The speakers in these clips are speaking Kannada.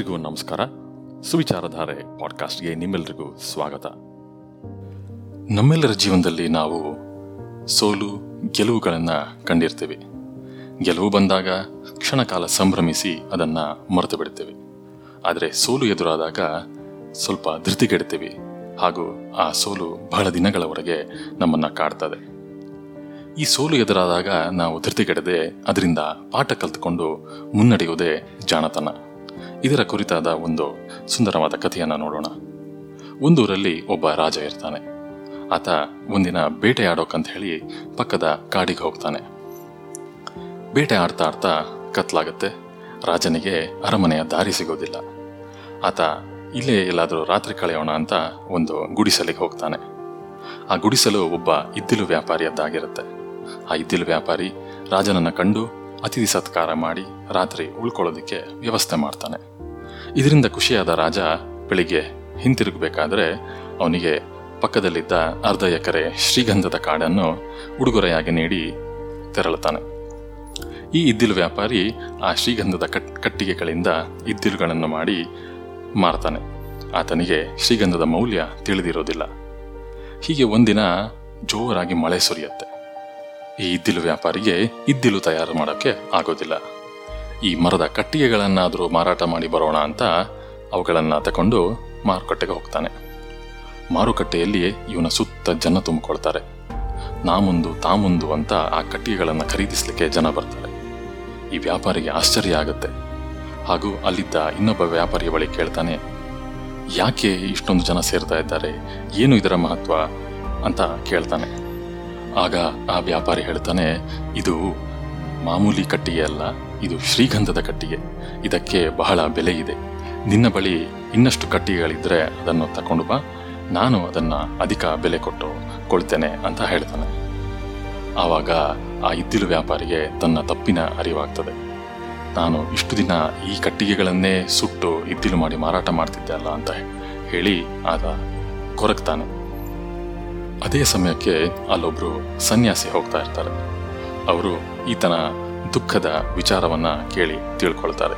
ಎಲ್ರಿಗೂ ನಮಸ್ಕಾರ. ಸುವಿಚಾರಧಾರೆ ಪಾಡ್ಕಾಸ್ಟ್ಗೆ ನಿಮ್ಮೆಲ್ರಿಗೂ ಸ್ವಾಗತ. ನಮ್ಮೆಲ್ಲರ ಜೀವನದಲ್ಲಿ ನಾವು ಸೋಲು, ಗೆಲುವುಗಳನ್ನು ಕಂಡಿರ್ತೇವೆ. ಗೆಲುವು ಬಂದಾಗ ಕ್ಷಣಕಾಲ ಸಂಭ್ರಮಿಸಿ ಅದನ್ನು ಮರೆತು ಬಿಡ್ತೇವೆ ಆದರೆ ಸೋಲು ಎದುರಾದಾಗ ಸ್ವಲ್ಪ ಧೃತಿಗೆಡ್ತೇವೆ ಹಾಗೂ ಆ ಸೋಲು ಬಹಳ ದಿನಗಳವರೆಗೆ ನಮ್ಮನ್ನು ಕಾಡ್ತದೆ. ಈ ಸೋಲು ಎದುರಾದಾಗ ನಾವು ಧೃತಿಗೆಡದೆ ಅದರಿಂದ ಪಾಠ ಕಲ್ತುಕೊಂಡು ಮುನ್ನಡೆಯುವುದೇ ಜಾಣತನ. ಇದರ ಕುರಿತಾದ ಒಂದು ಸುಂದರವಾದ ಕಥೆಯನ್ನು ನೋಡೋಣ. ಒಂದೂರಲ್ಲಿ ಒಬ್ಬ ರಾಜ ಇರ್ತಾನೆ. ಆತ ಒಂದಿನ ಬೇಟೆ ಆಡೋಕಂತ ಹೇಳಿ ಪಕ್ಕದ ಕಾಡಿಗೆ ಹೋಗ್ತಾನೆ. ಬೇಟೆ ಆಡ್ತಾ ಆಡ್ತಾ ಕತ್ಲಾಗತ್ತೆ. ರಾಜನಿಗೆ ಅರಮನೆಯ ದಾರಿ ಸಿಗೋದಿಲ್ಲ. ಆತ, ಇಲ್ಲೇ ಎಲ್ಲಾದರೂ ರಾತ್ರಿ ಕಳೆಯೋಣ ಅಂತ ಒಂದು ಗುಡಿಸಲಿಗೆ ಹೋಗ್ತಾನೆ. ಆ ಗುಡಿಸಲು ಒಬ್ಬ ಇದ್ದಿಲು ವ್ಯಾಪಾರಿಯದ್ದಾಗಿರುತ್ತೆ. ಆ ಇದ್ದಿಲು ವ್ಯಾಪಾರಿ ರಾಜನನ್ನು ಕಂಡು ಅತಿಥಿ ಸತ್ಕಾರ ಮಾಡಿ ರಾತ್ರಿ ಉಳ್ಕೊಳ್ಳೋದಕ್ಕೆ ವ್ಯವಸ್ಥೆ ಮಾಡ್ತಾನೆ. ಇದರಿಂದ ಖುಷಿಯಾದ ರಾಜ ಬೆಳಿಗ್ಗೆ ಹಿಂತಿರುಗಬೇಕಾದ್ರೆ ಅವನಿಗೆ ಪಕ್ಕದಲ್ಲಿದ್ದ ಅರ್ಧ ಎಕರೆ ಶ್ರೀಗಂಧದ ಕಾಡನ್ನು ಉಡುಗೊರೆಯಾಗಿ ನೀಡಿ ತೆರಳುತ್ತಾನೆ. ಈ ಇದ್ದಿಲು ವ್ಯಾಪಾರಿ ಆ ಶ್ರೀಗಂಧದ ಕಟ್, ಕಟ್ಟಿಗೆಗಳಿಂದ ಇದ್ದಿಲುಗಳನ್ನು ಮಾಡಿ ಮಾರ್ತಾನೆ. ಆತನಿಗೆ ಶ್ರೀಗಂಧದ ಮೌಲ್ಯ ತಿಳಿದಿರೋದಿಲ್ಲ. ಹೀಗೆ ಒಂದಿನ ಜೋರಾಗಿ ಮಳೆ ಸುರಿಯುತ್ತೆ. ಈ ಇದ್ದಿಲು ವ್ಯಾಪಾರಿಗೆ ಇದ್ದಿಲು ತಯಾರು ಮಾಡೋಕ್ಕೆ ಆಗೋದಿಲ್ಲ. ಈ ಮರದ ಕಟ್ಟಿಗೆಗಳನ್ನಾದರೂ ಮಾರಾಟ ಮಾಡಿ ಬರೋಣ ಅಂತ ಅವುಗಳನ್ನು ತಗೊಂಡು ಮಾರುಕಟ್ಟೆಗೆ ಹೋಗ್ತಾನೆ. ಮಾರುಕಟ್ಟೆಯಲ್ಲಿ ಇವನ ಸುತ್ತ ಜನ ತುಂಬಿಕೊಳ್ತಾರೆ. ನಾ ಮುಂದು ತಾ ಅಂತ ಆ ಕಟ್ಟಿಗೆಗಳನ್ನು ಖರೀದಿಸಲಿಕ್ಕೆ ಜನ ಬರ್ತಾರೆ. ಈ ವ್ಯಾಪಾರಿಗೆ ಆಶ್ಚರ್ಯ ಆಗುತ್ತೆ. ಹಾಗೂ ಅಲ್ಲಿದ್ದ ಇನ್ನೊಬ್ಬ ವ್ಯಾಪಾರಿಯ ಬಳಿ ಕೇಳ್ತಾನೆ, ಯಾಕೆ ಇಷ್ಟೊಂದು ಜನ ಸೇರ್ತಾ ಇದ್ದಾರೆ? ಏನು ಇದರ ಮಹತ್ವ? ಅಂತ ಕೇಳ್ತಾನೆ. ಆಗ ಆ ವ್ಯಾಪಾರಿ ಹೇಳ್ತಾನೆ, ಇದು ಮಾಮೂಲಿ ಕಟ್ಟಿಗೆ ಅಲ್ಲ. ಇದು ಶ್ರೀಗಂಧದ ಕಟ್ಟಿಗೆ. ಇದಕ್ಕೆ ಬಹಳ ಬೆಲೆ ಇದೆ. ನಿನ್ನ ಬಳಿ ಇನ್ನಷ್ಟು ಕಟ್ಟಿಗೆಗಳಿದ್ರೆ ಅದನ್ನು ತಕೊಂಡು ಬಾ. ನಾನು ಅದನ್ನು ಅಧಿಕ ಬೆಲೆ ಕೊಟ್ಟು ಕೊಳ್ತೇನೆ ಅಂತ ಹೇಳ್ತಾನೆ. ಆವಾಗ ಆ ಇದ್ದಿಲು ವ್ಯಾಪಾರಿಗೆ ತನ್ನ ತಪ್ಪಿನ ಅರಿವಾಗ್ತದೆ. ನಾನು ಇಷ್ಟು ದಿನ ಈ ಕಟ್ಟಿಗೆಗಳನ್ನೇ ಸುಟ್ಟು ಇದ್ದಿಲು ಮಾಡಿ ಮಾರಾಟ ಮಾಡ್ತಿದ್ದೆ ಅಲ್ಲ ಅಂತ ಹೇಳಿ ಆತ ಕೊರಗ್ತಾನೆ. ಅದೇ ಸಮಯಕ್ಕೆ ಅಲ್ಲೊಬ್ರು ಸನ್ಯಾಸಿ ಹೋಗ್ತಾ ಇರ್ತಾರೆ. ಅವರು ಈತನ ದುಃಖದ ವಿಚಾರವನ್ನ ಕೇಳಿ ತಿಳ್ಕೊಳ್ತಾರೆ.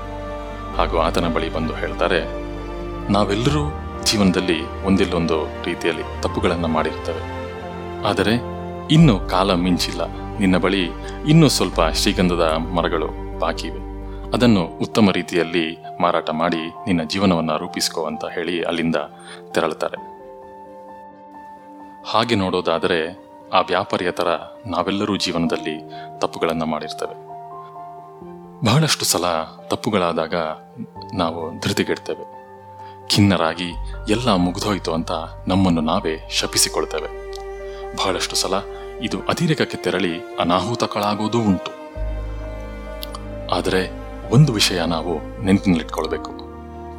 ಹಾಗೂ ಆತನ ಬಳಿ ಬಂದು ಹೇಳ್ತಾರೆ, ನಾವೆಲ್ಲರೂ ಜೀವನದಲ್ಲಿ ಒಂದಿಲ್ಲೊಂದು ರೀತಿಯಲ್ಲಿ ತಪ್ಪುಗಳನ್ನು ಮಾಡಿರ್ತೇವೆ. ಆದರೆ ಇನ್ನು ಕಾಲ ಮಿಂಚಿಲ್ಲ. ನಿನ್ನ ಬಳಿ ಇನ್ನೂ ಸ್ವಲ್ಪ ಶ್ರೀಗಂಧದ ಮರಗಳು ಬಾಕಿ ಇವೆ. ಅದನ್ನು ಉತ್ತಮ ರೀತಿಯಲ್ಲಿ ಮಾರಾಟ ಮಾಡಿ ನಿನ್ನ ಜೀವನವನ್ನು ರೂಪಿಸ್ಕೋ ಅಂತ ಹೇಳಿ ಅಲ್ಲಿಂದ ತೆರಳುತ್ತಾರೆ. ಹಾಗೆ ನೋಡೋದಾದರೆ ಆ ವ್ಯಾಪಾರಿಯ ಥರ ನಾವೆಲ್ಲರೂ ಜೀವನದಲ್ಲಿ ತಪ್ಪುಗಳನ್ನು ಮಾಡಿರ್ತೇವೆ. ಬಹಳಷ್ಟು ಸಲ ತಪ್ಪುಗಳಾದಾಗ ನಾವು ಧೃತಿಗೆಡ್ತೇವೆ. ಖಿನ್ನರಾಗಿ ಎಲ್ಲ ಮುಗಿದೋಯ್ತು ಅಂತ ನಮ್ಮನ್ನು ನಾವೇ ಶಪಿಸಿಕೊಳ್ತೇವೆ. ಬಹಳಷ್ಟು ಸಲ ಇದು ಅತಿರೇಕಕ್ಕೆ ತೆರಳಿ ಅನಾಹುತಗಳಾಗೋದೂ ಉಂಟು. ಆದರೆ ಒಂದು ವಿಷಯ ನಾವು ನೆನಪಿನಲ್ಲಿಟ್ಕೊಳ್ಬೇಕು.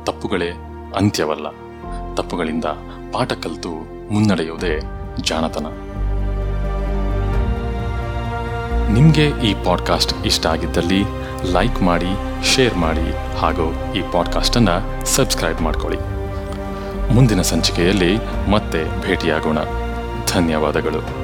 ತಪ್ಪುಗಳೇ ಅಂತ್ಯವಲ್ಲ. ತಪ್ಪುಗಳಿಂದ ಪಾಠ ಕಲಿತು ಮುನ್ನಡೆಯುವುದೇ ಜಾಣತನ. ನಿಮಗೆ ಈ ಪಾಡ್ಕಾಸ್ಟ್ ಇಷ್ಟ ಆಗಿದ್ದಲ್ಲಿ ಲೈಕ್ ಮಾಡಿ ಶೇರ್ ಮಾಡಿ ಹಾಗೂ ಈ ಪಾಡ್ಕಾಸ್ಟನ್ನು ಸಬ್ಸ್ಕ್ರೈಬ್ ಮಾಡ್ಕೊಳ್ಳಿ. ಮುಂದಿನ ಸಂಚಿಕೆಯಲ್ಲಿ ಮತ್ತೆ ಭೇಟಿಯಾಗೋಣ. ಧನ್ಯವಾದಗಳು.